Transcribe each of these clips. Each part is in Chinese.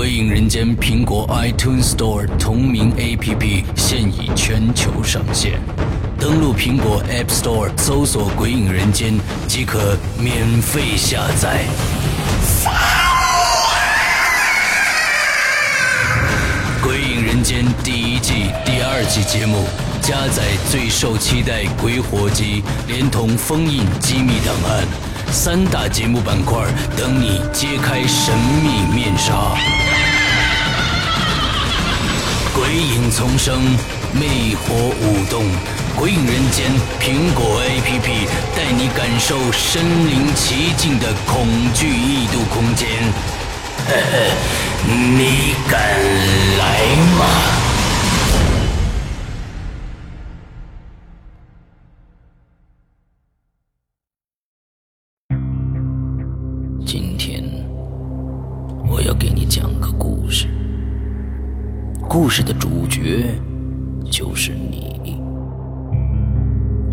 鬼影人间》苹果 iTunes Store 同名 APP 现已全球上线，登录苹果 App Store 搜索“鬼影人间”即可免费下载。《鬼影人间》第一季、第二季节目加载最受期待鬼火集，连同封印机密档案三大节目板块，等你揭开神秘面纱。鬼影丛生，魅火舞动，《鬼影人间》苹果 APP 带你感受身临其境的恐惧异度空间。呵呵，你敢来吗？故事的主角就是你。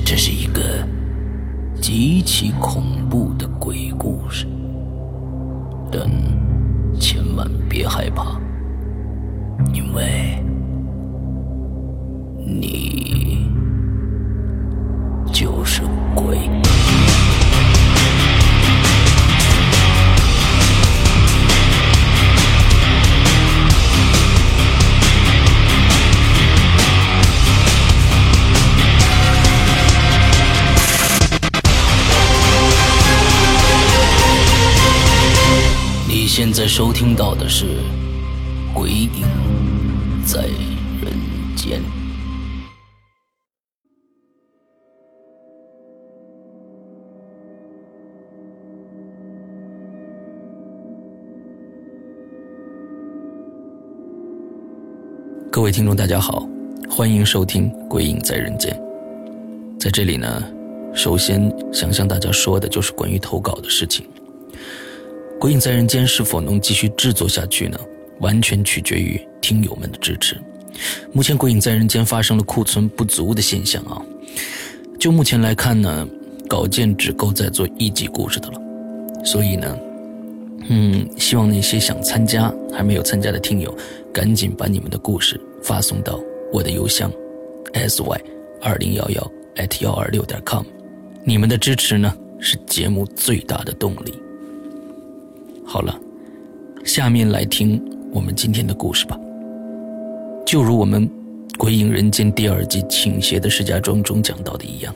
这是一个极其恐怖的鬼故事，但千万别害怕，因为你就是鬼。现在收听到的是《鬼影在人间》。各位听众，大家好，欢迎收听《鬼影在人间》。在这里呢，首先想向大家说的就是关于投稿的事情。《鬼影在人间》是否能继续制作下去呢？完全取决于听友们的支持。目前《鬼影在人间》发生了库存不足的现象啊。就目前来看呢，稿件只够再做一集故事的了。所以呢，嗯，希望那些想参加还没有参加的听友，赶紧把你们的故事发送到我的邮箱 sy 二零幺幺 at 幺二六点 com。你们的支持呢，是节目最大的动力。好了，下面来听我们今天的故事吧。就如我们《鬼影人间》第二季《倾斜的石家庄》中讲到的一样，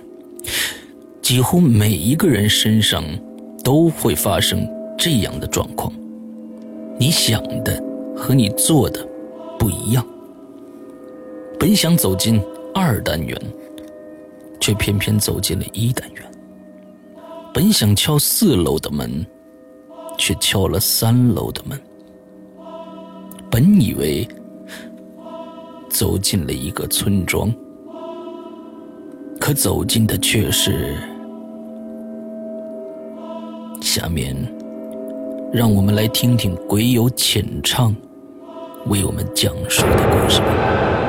几乎每一个人身上都会发生这样的状况：你想的和你做的不一样。本想走进二单元，却偏偏走进了一单元；本想敲四楼的门。却敲了三楼的门。本以为走进了一个村庄，可走进的却是……下面，让我们来听听鬼友浅唱为我们讲述的故事吧。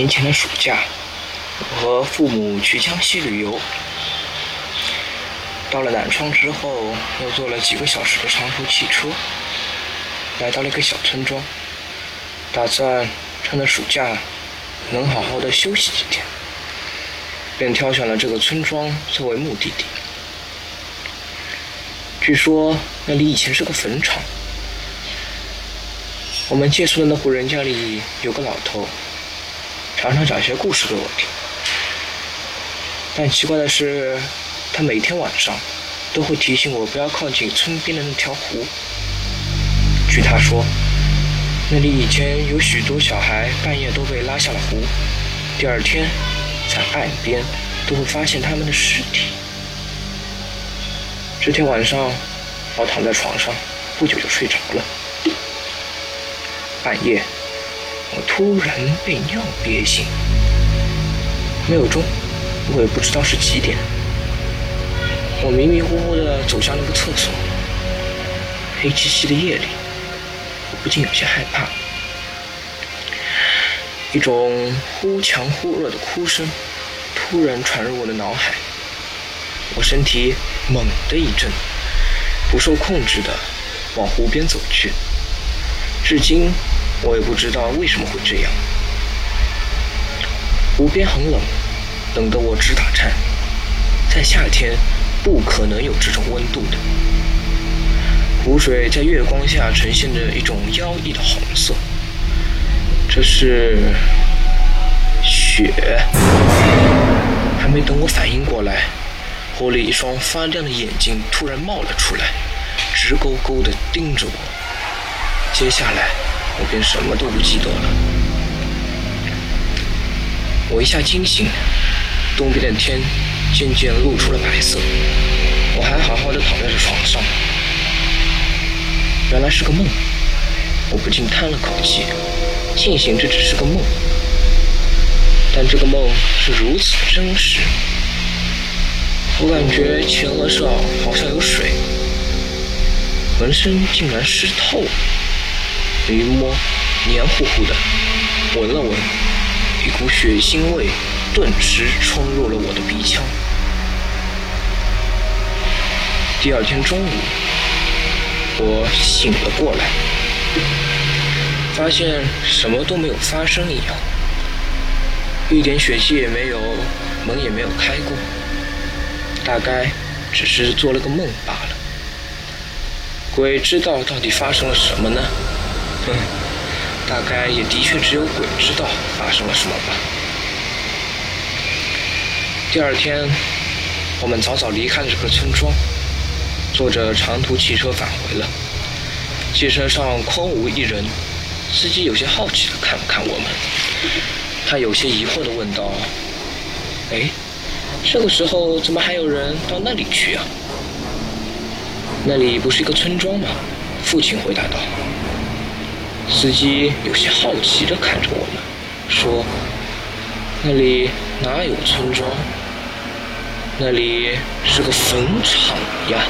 年前的暑假，我和父母去江西旅游。到了南昌之后，又坐了几个小时的长途汽车，来到了一个小村庄，打算趁着暑假能好好的休息几天，便挑选了这个村庄作为目的地。据说那里以前是个坟场，我们借宿的那户人家里有个老头。常常讲些故事给我听，但奇怪的是，他每天晚上都会提醒我不要靠近村边的那条湖。据他说，那里以前有许多小孩半夜都被拉下了湖，第二天在岸边都会发现他们的尸体。这天晚上，我躺在床上，不久就睡着了。半夜。我突然被尿憋醒，没有钟，我也不知道是几点。我迷迷糊糊地走向那个厕所，黑漆漆的夜里，我不禁有些害怕。一种忽强忽弱的哭声突然传入我的脑海，我身体猛地一震，不受控制地往湖边走去。至今，我也不知道为什么会这样。湖边很冷，冷得我直打颤。在夏天，不可能有这种温度的。湖水在月光下呈现着一种妖异的红色。这是雪。还没等我反应过来，湖里一双发亮的眼睛突然冒了出来，直勾勾地盯着我。接下来，我便什么都不记得了。我一下惊醒，东边的天渐渐露出了白色。我还好好的躺在这床上，原来是个梦。我不禁叹了口气。庆幸这只是个梦，但这个梦是如此真实。我感觉前额上好像有水，浑身竟然湿透了。一摸，黏糊糊的。闻了闻，一股血腥味顿时冲入了我的鼻腔。第二天中午，我醒了过来。发现什么都没有发生一样，一点血迹也没有，门也没有开过，大概只是做了个梦罢了。鬼知道到底发生了什么呢？哼，大概也的确只有鬼知道发生了什么吧。第二天，我们早早离开了这个村庄，坐着长途汽车返回了。汽车上空无一人。司机有些好奇的看了看我们，他有些疑惑的问道：“哎，这个时候怎么还有人到那里去啊？那里不是一个村庄吗？”父亲回答道。司机有些好奇的看着我们，说：“那里哪有村庄？那里是个坟场呀。”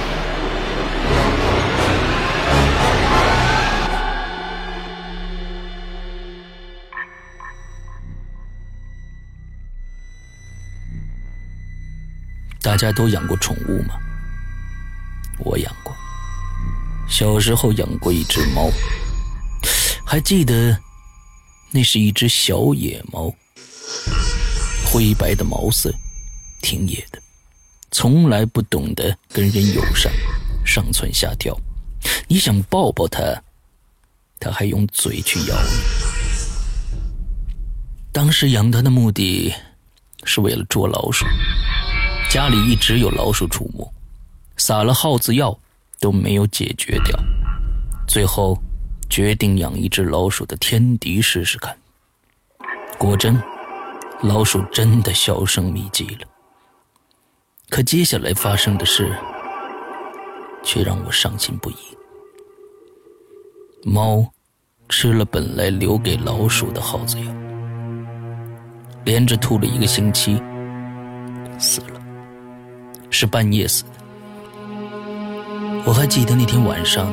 大家都养过宠物吗？我养过，小时候养过一只猫，还记得那是一只小野猫，灰白的毛色，挺野的，从来不懂得跟人友善，上蹿下跳，你想抱抱它，它还用嘴去咬你。当时养它的目的是为了捉老鼠。家里一直有老鼠出没，撒了耗子药都没有解决掉，最后决定养一只老鼠的天敌试试看。果真，老鼠真的销声匿迹了。可接下来发生的事却让我伤心不已。猫吃了本来留给老鼠的耗子药，连着吐了一个星期，死了。是半夜死的。我还记得那天晚上，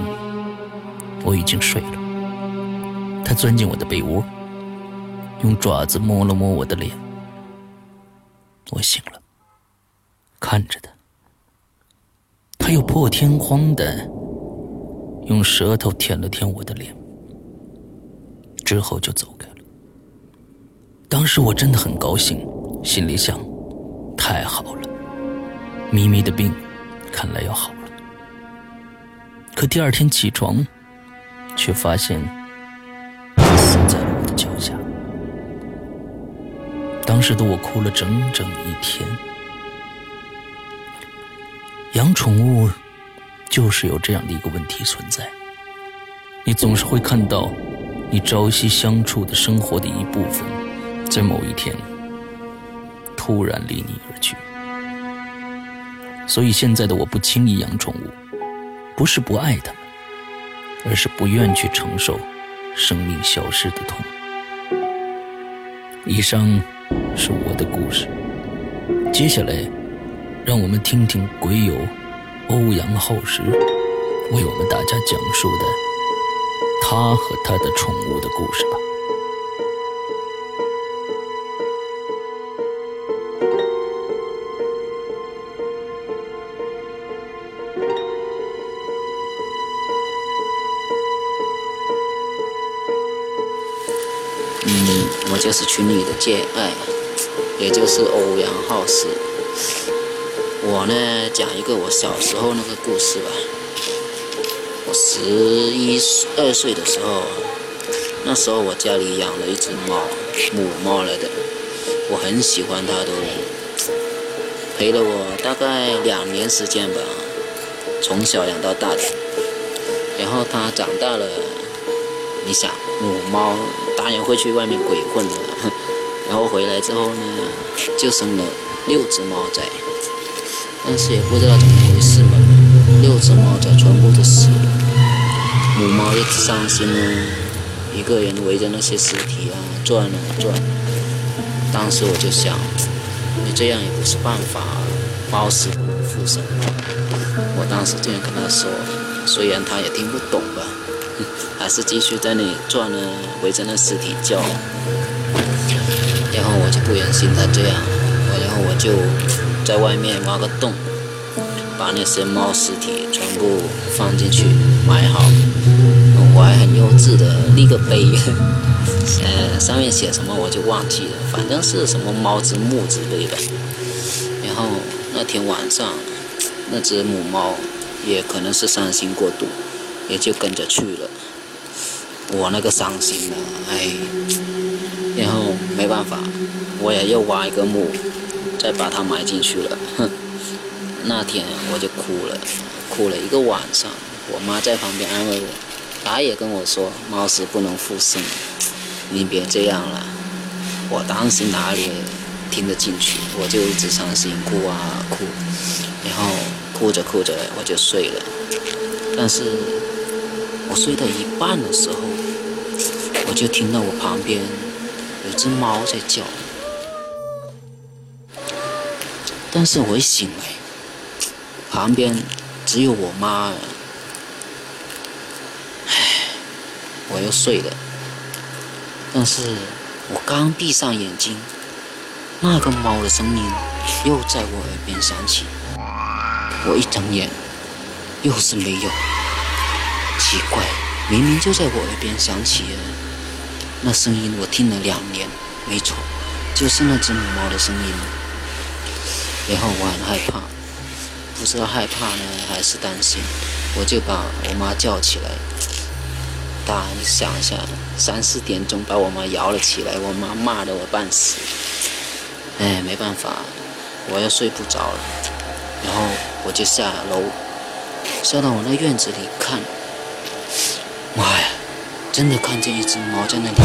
我已经睡了。他钻进我的被窝，用爪子摸了摸我的脸。我醒了，看着他，他又破天荒的用舌头舔了舔我的脸，之后就走开了。当时我真的很高兴，心里想：太好了。咪咪的病，看来要好了。可第二天起床，却发现死在了我的脚下。当时的我哭了整整一天。养宠物，就是有这样的一个问题存在：你总是会看到，你朝夕相处的生活的一部分，在某一天突然离你而去。所以现在的我不轻易养宠物，不是不爱它们，而是不愿去承受生命消失的痛。以上是我的故事。接下来，让我们听听鬼友欧阳浩时为我们大家讲述的他和他的宠物的故事吧。就是群里的最爱，也就是欧阳浩斯。我呢，讲一个我小时候那个故事吧。我十一二岁的时候，那时候我家里养了一只猫，母猫来的，我很喜欢它，都陪了我大概两年时间吧，从小养到大的。然后它长大了，你想，母猫当然会去外面鬼混了，然后回来之后呢，就生了六只猫仔。但是也不知道怎么回事嘛，六只猫仔全部都死了，母猫一直伤心呢，一个人围着那些尸体啊转啊转。当时我就想，你这样也不是办法，猫死不能复生。我当时这样跟他说，虽然他也听不懂吧，还是继续在那里转呢，围着那尸体叫。然后我就不忍心他这样，然后我就。在外面挖个洞，把那些猫尸体全部放进去埋好。我还很幼稚的立个碑，呃，上面写什么我就忘记了，反正是什么猫之墓之类的。然后那天晚上，那只母猫也可能是伤心过度，也就跟着去了。我那个伤心啊，哎，然后没办法，我也又挖一个墓。再把它埋进去了，哼！那天我就哭了，哭了一个晚上。我妈在旁边安慰我，她也跟我说：“猫死不能复生，你别这样了。”我当时哪里听得进去，我就一直伤心哭啊哭，然后哭着哭着我就睡了。但是睡到一半的时候，我就听到我旁边有只猫在叫。但是我一醒来，旁边只有我妈，唉，我又睡了。但是我刚闭上眼睛，那个猫的声音又在我耳边响起。我一睁眼，又是没有。奇怪，明明就在我耳边响起，那声音我听了两年，没错，就是那只母猫的声音。然后我很害怕，不知道害怕呢还是担心，我就把我妈叫起来。大你想一下，三四点钟把我妈摇了起来，我妈骂得我半死。哎，没办法，我要睡不着了。然后我就下楼，下到我那院子里看。真的看见一只猫在那里，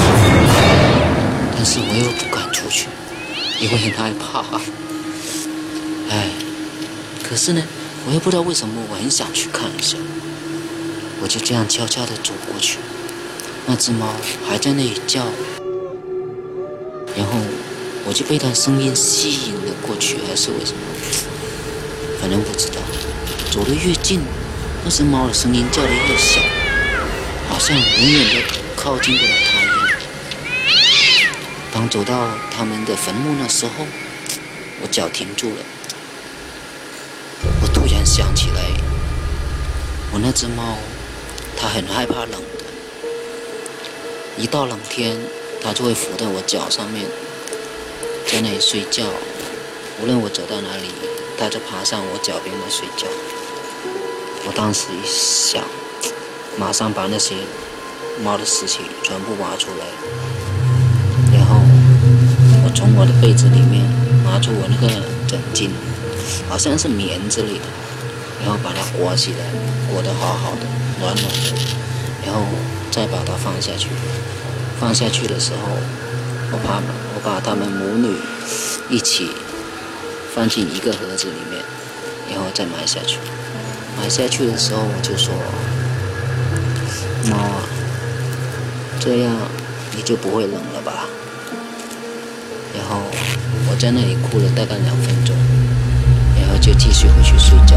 但是我又不敢出去，因为很害怕。哎，可是呢，我又不知道为什么，我很想去看一下。我就这样悄悄地走过去，那只猫还在那里叫，然后我就被它声音吸引了过去，还是为什么？反正不知道。走得越近，那只猫的声音叫得越小，好像永远都靠近不了它一样。当走到他们的坟墓那时候，我脚停住了。我突然想起来，我那只猫，它很害怕冷的。一到冷天，它就会伏在我脚上面，在那里睡觉。无论我走到哪里，它就爬上我脚边来睡觉。我当时一想，马上把那些猫的尸体全部挖出来，然后我从我的被子里面拿出我那个枕巾，好像是棉之类的。然后把它裹起来，裹得好好的，暖暖的，然后再把它放下去。放下去的时候，我怕我把它们母女一起放进一个盒子里面，然后再埋下去。埋下去的时候，我就说：“猫啊，这样你就不会冷了吧？”然后我在那里哭了大概两分钟，然后就继续回去睡觉。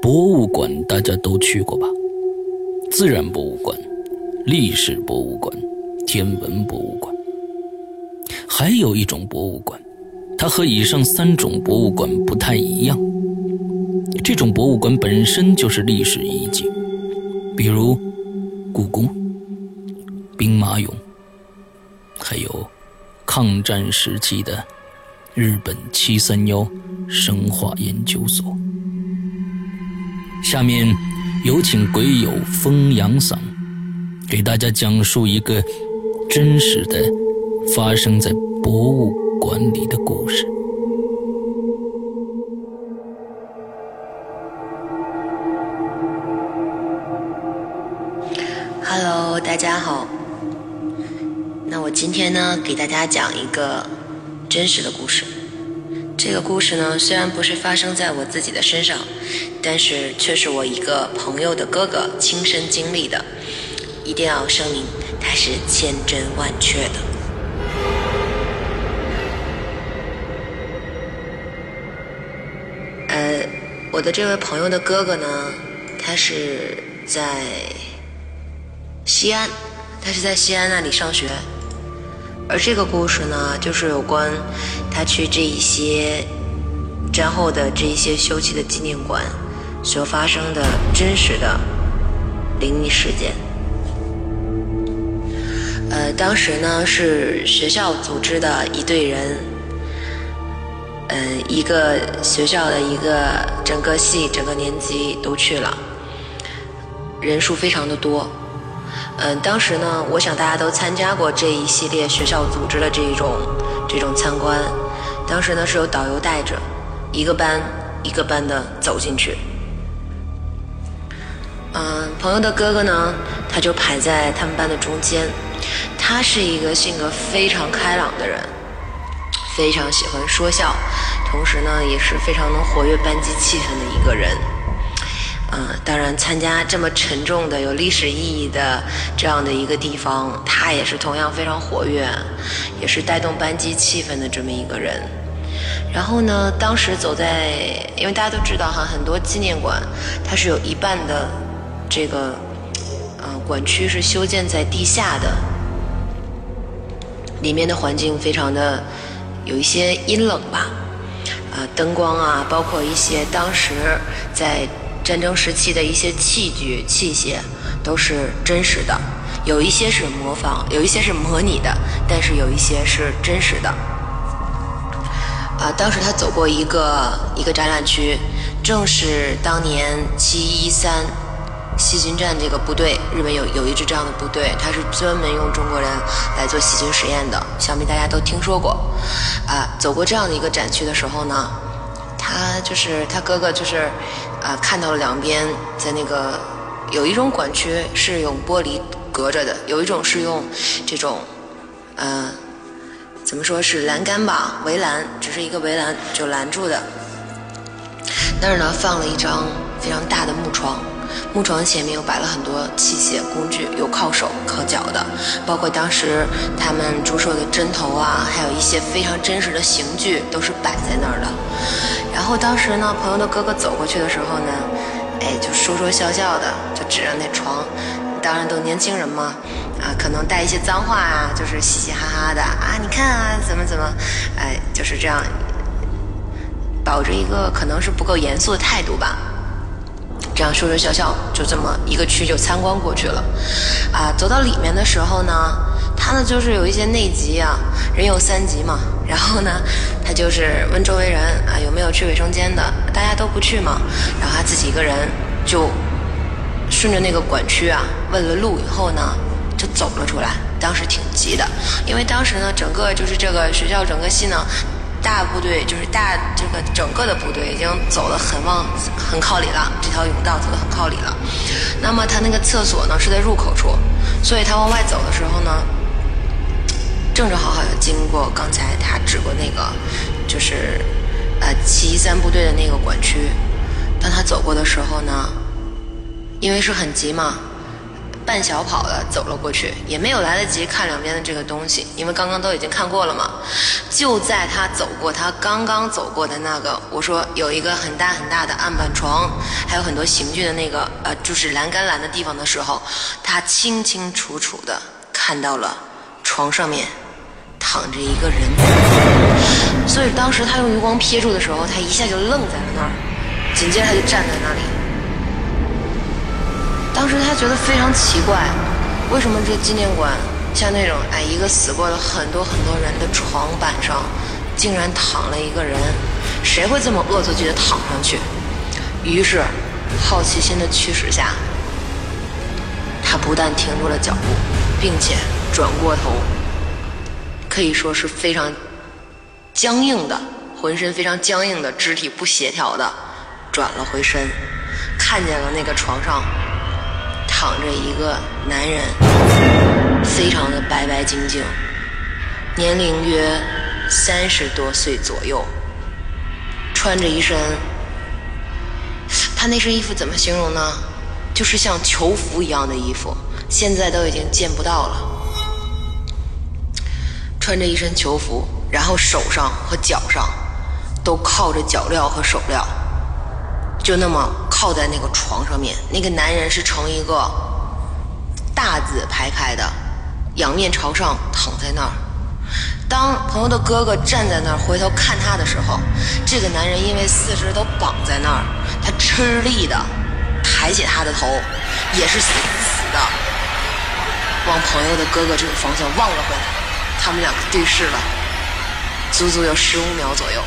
博物馆大家都去过吧？自然博物馆、历史博物馆、天文博物馆，还有一种博物馆，它和以上三种博物馆不太一样。这种博物馆本身就是历史遗迹，比如故宫、兵马俑，还有抗战时期的日本七三幺生化研究所。下面有请鬼友风阳嗓给大家讲述一个真实的发生在博物馆里的故事。Hello，大家好。那我今天呢，给大家讲一个真实的故事。这个故事呢，虽然不是发生在我自己的身上，但是却是我一个朋友的哥哥亲身经历的，一定要声明，它是千真万确的。呃，我的这位朋友的哥哥呢，他是在西安，他是在西安那里上学。而这个故事呢，就是有关他去这一些战后的这一些休憩的纪念馆所发生的真实的灵异事件。呃，当时呢是学校组织的一队人，呃，一个学校的一个整个系整个年级都去了，人数非常的多。嗯，当时呢，我想大家都参加过这一系列学校组织的这种这种参观。当时呢是有导游带着，一个班一个班的走进去。嗯，朋友的哥哥呢，他就排在他们班的中间。他是一个性格非常开朗的人，非常喜欢说笑，同时呢也是非常能活跃班级气氛的一个人。嗯，当然，参加这么沉重的、有历史意义的这样的一个地方，他也是同样非常活跃，也是带动班级气氛的这么一个人。然后呢，当时走在，因为大家都知道哈，很多纪念馆它是有一半的这个呃馆区是修建在地下的，里面的环境非常的有一些阴冷吧，啊，灯光啊，包括一些当时在。战争时期的一些器具器械都是真实的，有一些是模仿，有一些是模拟的，但是有一些是真实的。啊，当时他走过一个一个展览区，正是当年七一三细菌战这个部队，日本有有一支这样的部队，他是专门用中国人来做细菌实验的，想必大家都听说过。啊，走过这样的一个展区的时候呢，他就是他哥哥就是。啊，看到了两边在那个有一种管区是用玻璃隔着的，有一种是用这种，呃，怎么说是栏杆吧，围栏，只是一个围栏就拦住的。那儿呢放了一张非常大的木床，木床前面又摆了很多器械工具，有靠手靠脚的，包括当时他们注射的针头啊，还有一些非常真实的刑具都是摆在那儿的。然后当时呢，朋友的哥哥走过去的时候呢，哎，就说说笑笑的，就指着那床。当然都年轻人嘛，啊，可能带一些脏话啊，就是嘻嘻哈哈的啊，你看啊，怎么怎么，哎，就是这样，保着一个可能是不够严肃的态度吧。这样说说笑笑，就这么一个区就参观过去了。啊，走到里面的时候呢，他呢就是有一些内急啊，人有三急嘛。然后呢，他就是问周围人啊有没有去卫生间的，大家都不去嘛。然后他自己一个人就顺着那个管区啊问了路以后呢，就走了出来。当时挺急的，因为当时呢整个就是这个学校整个系呢大部队就是大这个整个的部队已经走了很往很靠里了，这条甬道走得很靠里了。那么他那个厕所呢是在入口处，所以他往外走的时候呢。正正好好要经过刚才他指过那个，就是呃七三部队的那个管区。当他走过的时候呢，因为是很急嘛。半小跑的走了过去，也没有来得及看两边的这个东西，因为刚刚都已经看过了嘛。就在他走过他刚刚走过的那个，我说有一个很大很大的案板床，还有很多刑具的那个呃，就是栏杆栏的地方的时候，他清清楚楚的看到了床上面躺着一个人。所以当时他用余光瞥住的时候，他一下就愣在了那儿，紧接着他就站在那里。当时他觉得非常奇怪，为什么这纪念馆像那种哎一个死过了很多很多人的床板上，竟然躺了一个人？谁会这么恶作剧的躺上去？于是，好奇心的驱使下，他不但停住了脚步，并且转过头，可以说是非常僵硬的，浑身非常僵硬的肢体不协调的转了回身，看见了那个床上。躺着一个男人，非常的白白净净，年龄约三十多岁左右，穿着一身，他那身衣服怎么形容呢？就是像囚服一样的衣服，现在都已经见不到了。穿着一身囚服，然后手上和脚上都靠着脚镣和手镣。就那么靠在那个床上面，那个男人是呈一个大字排开的，仰面朝上躺在那儿。当朋友的哥哥站在那儿回头看他的时候，这个男人因为四肢都绑在那儿，他吃力的抬起他的头，也是死死的往朋友的哥哥这个方向望了回来。他们两个对视了，足足有十五秒左右。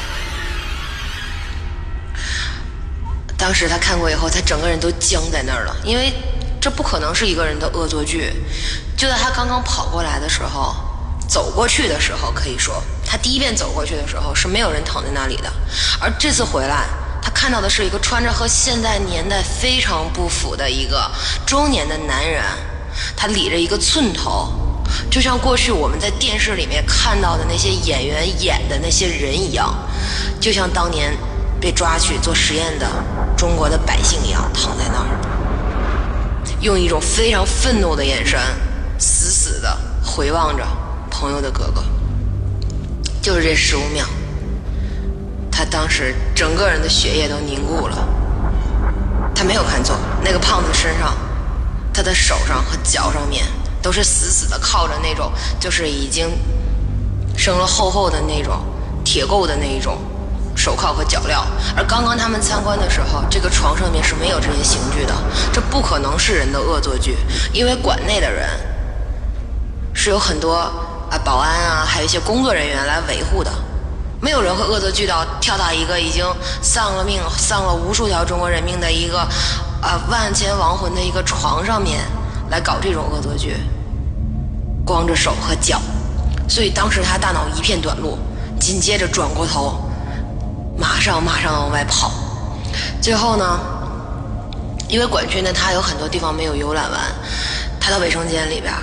当时他看过以后，他整个人都僵在那儿了，因为这不可能是一个人的恶作剧。就在他刚刚跑过来的时候，走过去的时候，可以说他第一遍走过去的时候是没有人躺在那里的，而这次回来，他看到的是一个穿着和现代年代非常不符的一个中年的男人，他理着一个寸头，就像过去我们在电视里面看到的那些演员演的那些人一样，就像当年。被抓去做实验的中国的百姓一样躺在那儿，用一种非常愤怒的眼神，死死的回望着朋友的哥哥。就是这十五秒，他当时整个人的血液都凝固了。他没有看错，那个胖子身上，他的手上和脚上面都是死死的靠着那种，就是已经生了厚厚的那种铁垢的那一种。手铐和脚镣，而刚刚他们参观的时候，这个床上面是没有这些刑具的，这不可能是人的恶作剧，因为馆内的人是有很多啊保安啊，还有一些工作人员来维护的，没有人会恶作剧到跳到一个已经丧了命、丧了无数条中国人命的一个啊万千亡魂的一个床上面来搞这种恶作剧，光着手和脚，所以当时他大脑一片短路，紧接着转过头。马上马上往外跑，最后呢，因为管区呢，他有很多地方没有游览完，他到卫生间里边，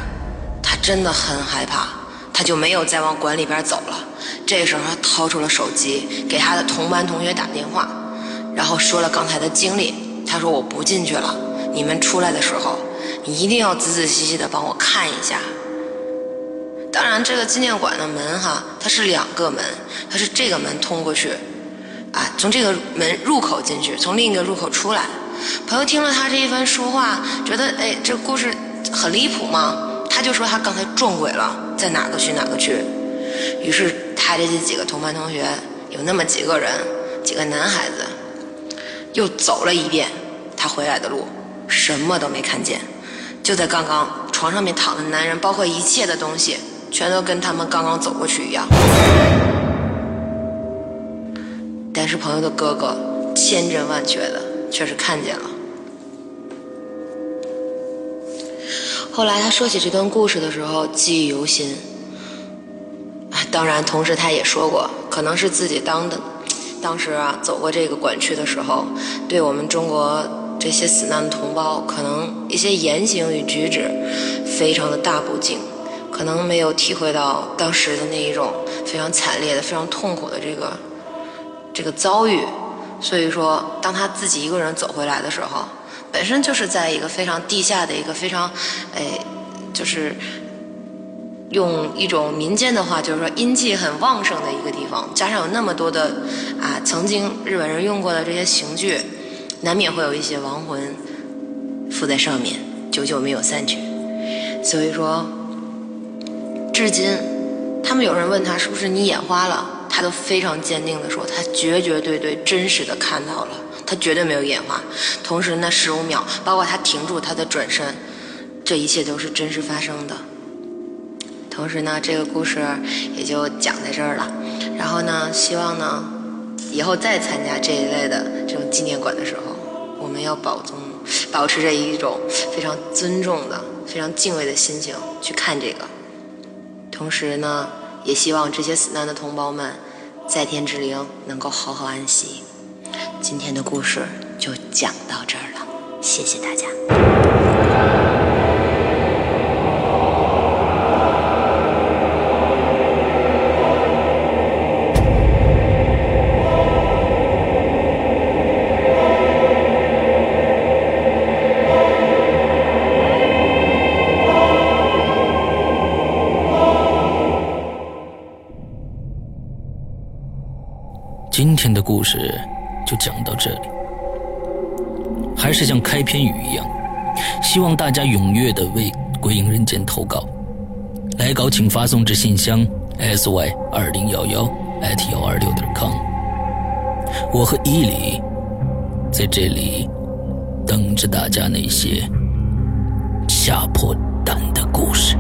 他真的很害怕，他就没有再往馆里边走了。这时候，他掏出了手机，给他的同班同学打电话，然后说了刚才的经历。他说：“我不进去了，你们出来的时候，你一定要仔仔细细的帮我看一下。”当然，这个纪念馆的门哈，它是两个门，它是这个门通过去。啊，从这个门入口进去，从另一个入口出来。朋友听了他这一番说话，觉得哎，这故事很离谱嘛。他就说他刚才撞鬼了，在哪个区哪个区。于是他这几个同班同学，有那么几个人，几个男孩子，又走了一遍他回来的路，什么都没看见。就在刚刚，床上面躺的男人，包括一切的东西，全都跟他们刚刚走过去一样。是朋友的哥哥千真万确的确实看见了。后来他说起这段故事的时候，记忆犹新。当然，同时他也说过，可能是自己当的，当时啊走过这个管区的时候，对我们中国这些死难的同胞，可能一些言行与举止非常的大不敬，可能没有体会到当时的那一种非常惨烈的、非常痛苦的这个这个遭遇，所以说，当他自己一个人走回来的时候，本身就是在一个非常地下的一个非常，哎，就是用一种民间的话，就是说阴气很旺盛的一个地方，加上有那么多的啊，曾经日本人用过的这些刑具，难免会有一些亡魂附在上面，久久没有散去。所以说，至今，他们有人问他是不是你眼花了，他都非常坚定的说，他绝绝对对真实的看到了，他绝对没有眼花。同时那十五秒，包括他停住他的转身，这一切都是真实发生的。同时呢，这个故事也就讲在这儿了。然后呢，希望呢，以后再参加这一类的这种纪念馆的时候，我们要保宗，保持着一种非常尊重的。非常敬畏的心情去看这个，同时呢，也希望这些死难的同胞们在天之灵能够好好安息。今天的故事就讲到这儿了，谢谢大家。故事就讲到这里，还是像开篇语一样，希望大家踊跃的为《鬼影人间》投稿，来稿请发送至信箱 sy 二零幺幺 at 幺二六点 com，我和伊里在这里等着大家那些吓破胆的故事。